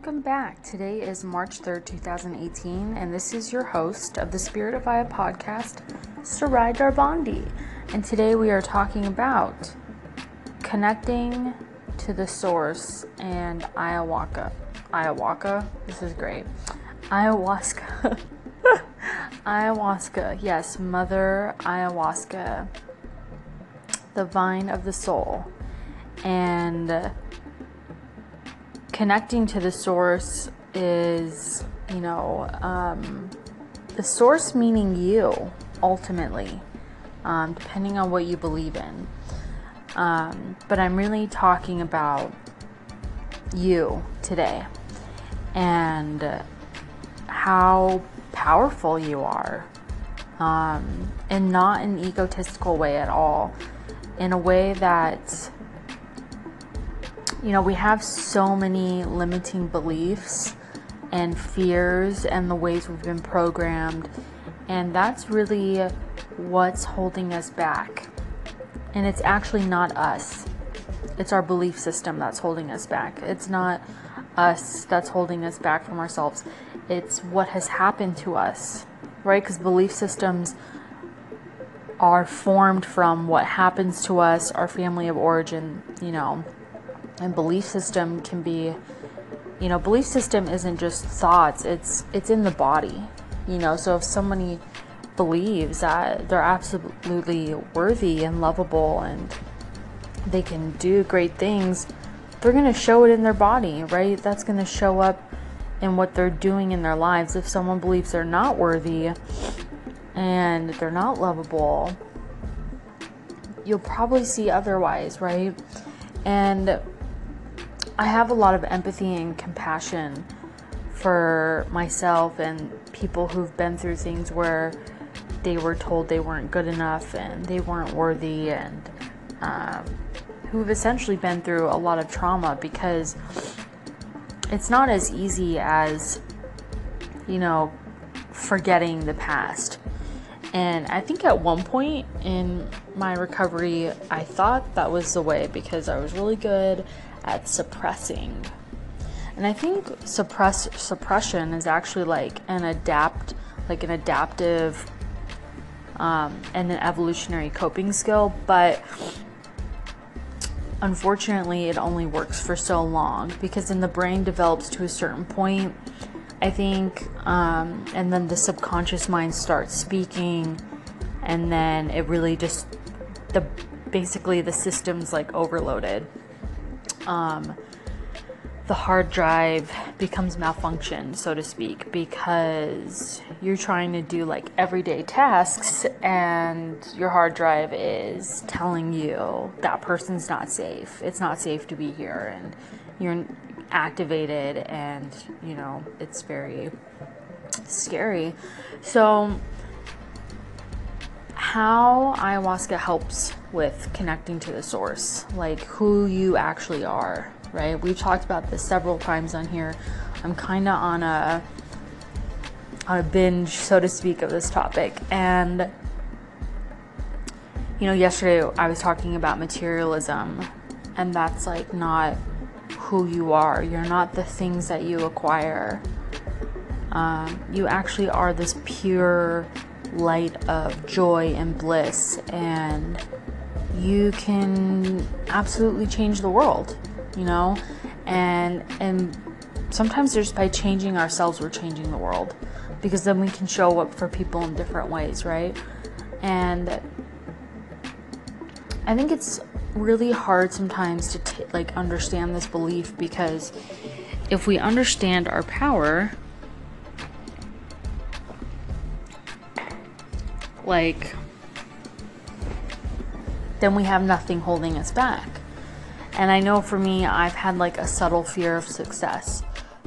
Welcome back. Today is March 3rd, 2018, and this is your host of the Spirit of Aya podcast, Sarai Darbandi. And today we are talking about connecting to the source and ayahuasca. Ayahuasca, this is great. Ayahuasca. ayahuasca, yes, Mother Ayahuasca, the vine of the soul. And connecting to the source is, you know, um, the source meaning you ultimately, um, depending on what you believe in. Um, but I'm really talking about you today and how powerful you are. Um, and not in an egotistical way at all, in a way that you know, we have so many limiting beliefs and fears and the ways we've been programmed, and that's really what's holding us back. And it's actually not us, it's our belief system that's holding us back. It's not us that's holding us back from ourselves, it's what has happened to us, right? Because belief systems are formed from what happens to us, our family of origin, you know and belief system can be you know belief system isn't just thoughts it's it's in the body you know? So if somebody believes that they're absolutely worthy and lovable and they can do great things they're going to show it in their body right? That's going to show up in what they're doing in their lives. If someone believes they're not worthy and they're not lovable you'll probably see otherwise right? And I have a lot of empathy and compassion for myself and people who've been through things where they were told they weren't good enough and they weren't worthy and um, who've essentially been through a lot of trauma because it's not as easy as you know forgetting the past. And I think at one point in my recovery, I thought that was the way because I was really good at suppressing. And I think suppress suppression is actually like an adapt like an adaptive um, and an evolutionary coping skill, but unfortunately it only works for so long because then the brain develops to a certain point I think, um, and then the subconscious mind starts speaking, and then it really just the basically the system's like overloaded. Um, the hard drive becomes malfunctioned, so to speak, because you're trying to do like everyday tasks and your hard drive is telling you that person's not safe. It's not safe to be here, and you're activated and you know it's very scary so how ayahuasca helps with connecting to the source like who you actually are right we've talked about this several times on here i'm kind of on a on a binge so to speak of this topic and you know yesterday i was talking about materialism and that's like not who you are. You're not the things that you acquire. Um, you actually are this pure light of joy and bliss, and you can absolutely change the world, you know? And, and sometimes just by changing ourselves, we're changing the world because then we can show up for people in different ways, right? And I think it's really hard sometimes to t- like understand this belief because if we understand our power like then we have nothing holding us back. And i know for me i've had like a subtle fear of success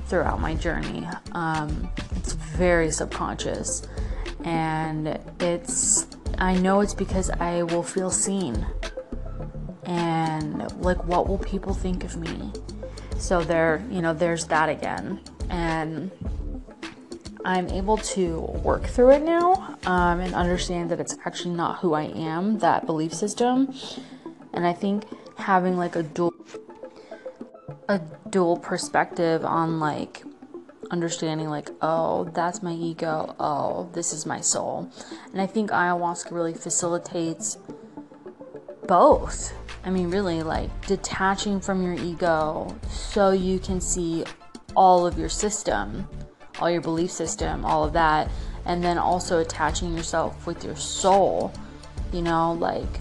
throughout my journey. Um, it's very subconscious. And it's i know it's because i will feel seen. And like what will people think of me? So there you know there's that again. And i'm able to work through it now um, and understand that it's actually not who i am that belief system. And i think having like a dual a dual perspective on like understanding like oh that's my ego oh this is my soul. And i think ayahuasca really facilitates both. I mean really like detaching from your ego so you can see all of your system all your belief system all of that and then also attaching yourself with your soul you know like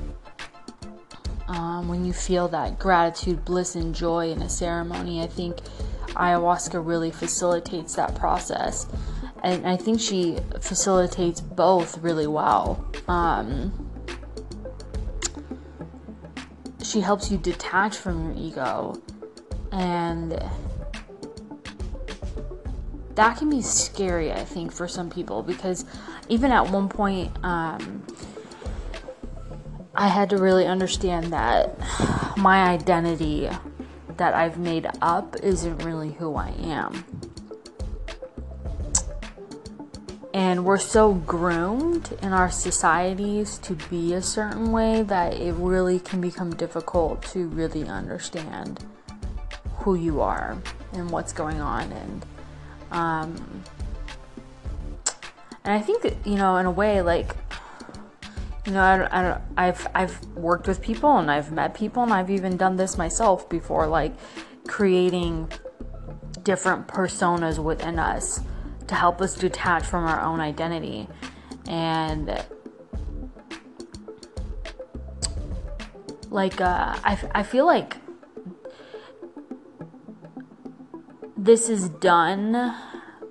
um, when you feel that gratitude bliss and joy in a ceremony i think ayahuasca really facilitates that process. And I think she facilitates both really well. Um, she helps you detach from your ego, and that can be scary, I think, for some people because even at one point, um, I had to really understand that my identity that I've made up isn't really who I am. And we're so groomed in our societies to be a certain way that it really can become difficult to really understand who you are and what's going on. And, um, and I think you know, in a way, like, you know, I, I, I've I've worked with people and I've met people and I've even done this myself before, like creating different personas within us to help us detach from our own identity, and like uh, I I feel like this is done.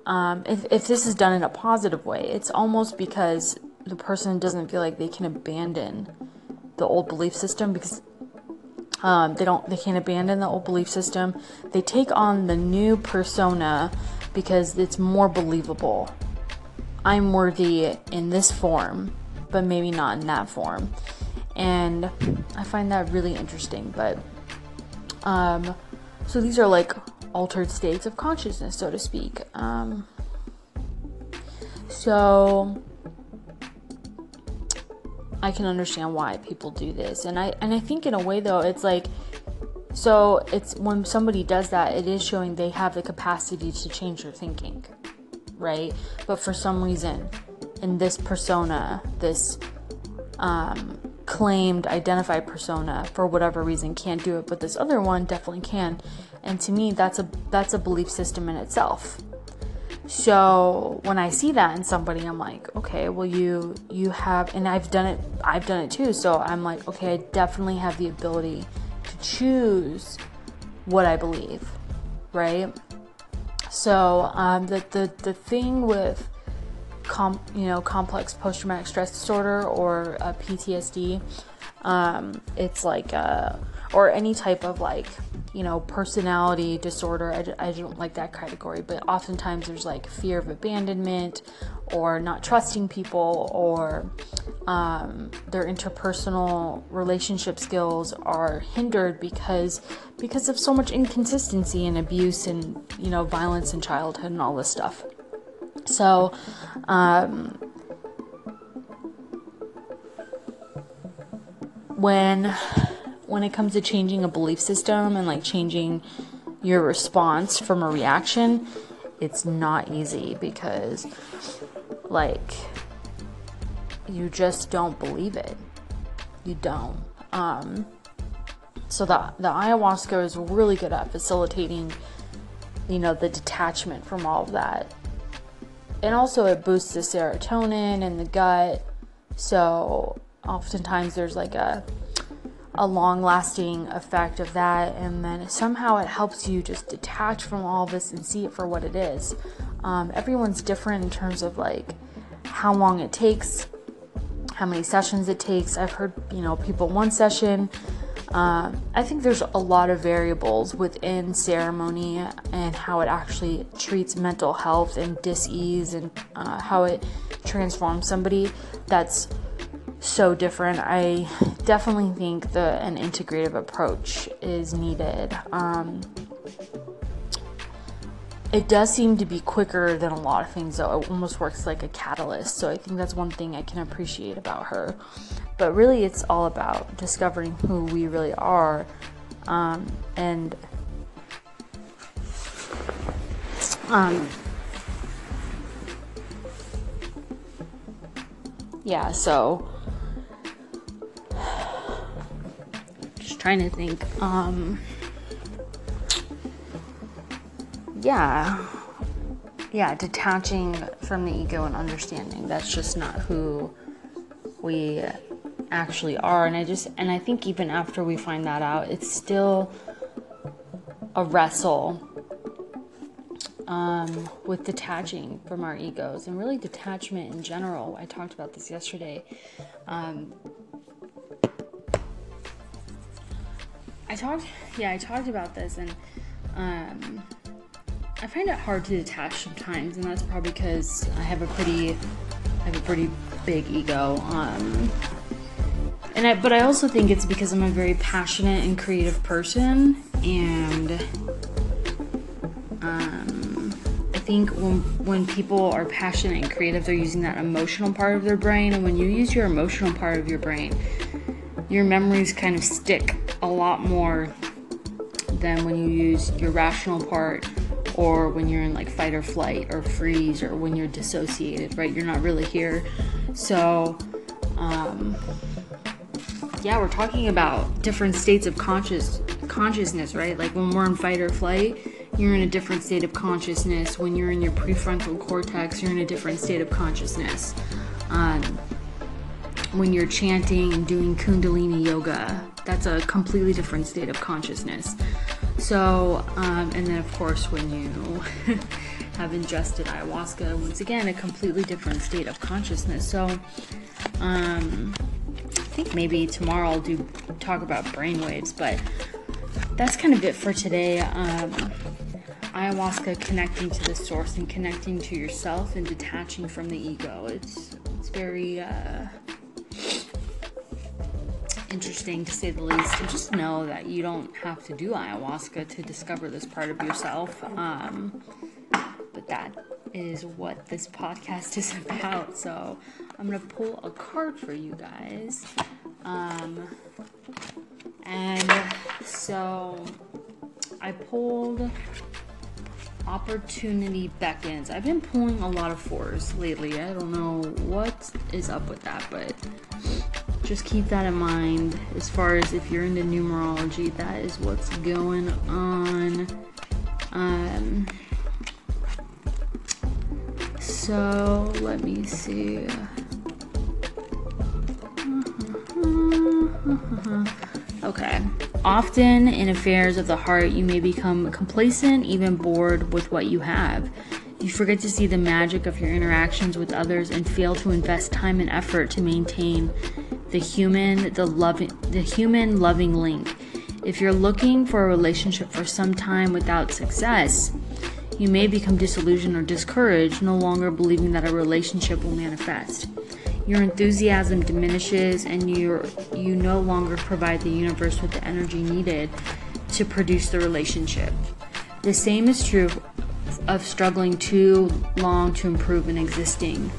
Um, if, if this is done in a positive way, it's almost because the person doesn't feel like they can abandon the old belief system because um, they don't they can't abandon the old belief system they take on the new persona because it's more believable i'm worthy in this form but maybe not in that form and i find that really interesting but um, so these are like altered states of consciousness so to speak um, so I can understand why people do this. And I and I think in a way though, it's like so it's when somebody does that, it is showing they have the capacity to change their thinking. Right? But for some reason, in this persona, this um, claimed identified persona for whatever reason can't do it but this other one definitely can and to me that's a that's a belief system in itself so when I see that in somebody, I'm like, okay, well you you have, and I've done it. I've done it too. So I'm like, okay, I definitely have the ability to choose what I believe, right? So um, the the the thing with com, you know complex post traumatic stress disorder or PTSD, um, it's like uh, or any type of like you know, personality disorder. I, I don't like that category, but oftentimes there's like fear of abandonment or not trusting people or um, their interpersonal relationship skills are hindered because because of so much inconsistency and abuse and you know violence in childhood and all this stuff. So, um, when when it comes to changing a belief system and like changing your response from a reaction, it's not easy because like you just don't believe it. You don't. Um, so the the ayahuasca is really good at facilitating, you know, the detachment from all of that, and also it boosts the serotonin in the gut. So oftentimes there's like a a long lasting effect of that, and then somehow it helps you just detach from all this and see it for what it is. Um, everyone's different in terms of like how long it takes, how many sessions it takes. I've heard, you know, people one session. Uh, I think there's a lot of variables within ceremony and how it actually treats mental health and dis-ease and uh, how it transforms somebody. That's so different. I definitely think that an integrative approach is needed. Um, it does seem to be quicker than a lot of things, though. It almost works like a catalyst. So I think that's one thing I can appreciate about her. But really, it's all about discovering who we really are um, and Um, yeah, so just trying to think. Um, yeah, yeah, detaching from the ego and understanding that's just not who we actually are. And I just, and I think even after we find that out, it's still a wrestle um, with detaching from our egos and really detachment in general. I talked about this yesterday. Um, I talked, yeah, I talked about this, and um, I find it hard to detach sometimes, and that's probably because I have a pretty, I have a pretty big ego. Um, and I, but I also think it's because I'm a very passionate and creative person, and um, I think when when people are passionate and creative, they're using that emotional part of their brain, and when you use your emotional part of your brain, your memories kind of stick a lot more than when you use your rational part or when you're in like fight or flight or freeze or when you're dissociated, right? You're not really here. So, um, yeah, we're talking about different states of conscious consciousness, right? Like when we're in fight or flight, you're in a different state of consciousness. When you're in your prefrontal cortex, you're in a different state of consciousness. Um, when you're chanting and doing Kundalini yoga, that's a completely different state of consciousness. So, um, and then of course, when you have ingested ayahuasca, once again, a completely different state of consciousness. So, um, think maybe tomorrow I'll do talk about brainwaves, but that's kind of it for today. Um, ayahuasca connecting to the source and connecting to yourself and detaching from the ego. It's it's very uh, interesting to say the least. And just know that you don't have to do ayahuasca to discover this part of yourself. Um, but that is what this podcast is about. So I'm gonna pull a card for you guys. Um, and so I pulled Opportunity Beckons. I've been pulling a lot of fours lately. I don't know what is up with that, but just keep that in mind. As far as if you're into numerology, that is what's going on. Um, so let me see. Okay. Often in affairs of the heart, you may become complacent, even bored with what you have. You forget to see the magic of your interactions with others and fail to invest time and effort to maintain the human, the loving, the human loving link. If you're looking for a relationship for some time without success, you may become disillusioned or discouraged, no longer believing that a relationship will manifest. Your enthusiasm diminishes and you you no longer provide the universe with the energy needed to produce the relationship. The same is true of struggling too long to improve an existing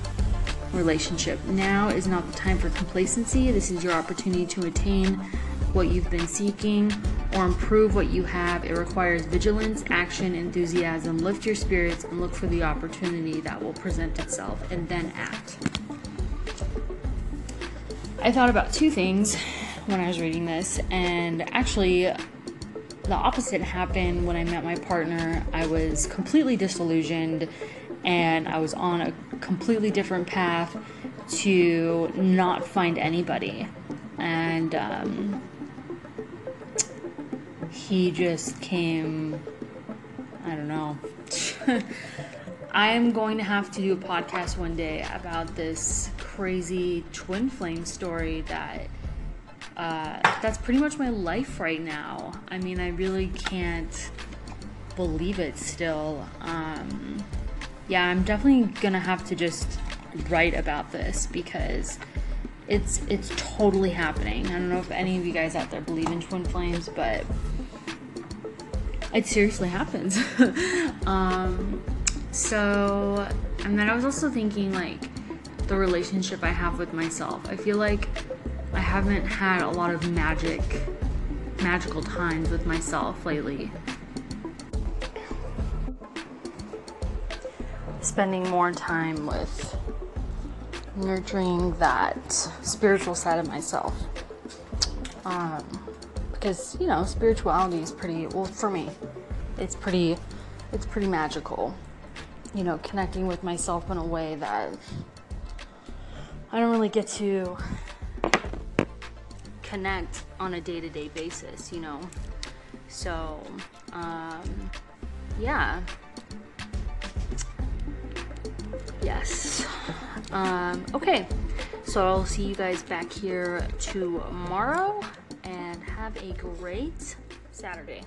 relationship. Now is not the time for complacency. This is your opportunity to attain what you've been seeking or improve what you have. It requires vigilance, action, enthusiasm. Lift your spirits and look for the opportunity that will present itself and then act. I thought about two things when I was reading this, and actually, the opposite happened when I met my partner. I was completely disillusioned and I was on a completely different path to not find anybody. And um, he just came, I don't know. I'm going to have to do a podcast one day about this crazy twin flame story that uh, that's pretty much my life right now. I mean, I really can't believe it still. Um, yeah, I'm definitely gonna have to just write about this because it's it's totally happening. I don't know if any of you guys out there believe in twin flames, but it seriously happens. um, so, and then I was also thinking like the relationship I have with myself. I feel like I haven't had a lot of magic, magical times with myself lately. spending more time with nurturing that spiritual side of myself. Um, because you know, spirituality is pretty well for me. It's pretty, it's pretty magical. You know, connecting with myself in a way that I don't really get to connect on a day-to-day basis. You know, so um, yeah. Yes. Um, okay. So I'll see you guys back here tomorrow have a great Saturday.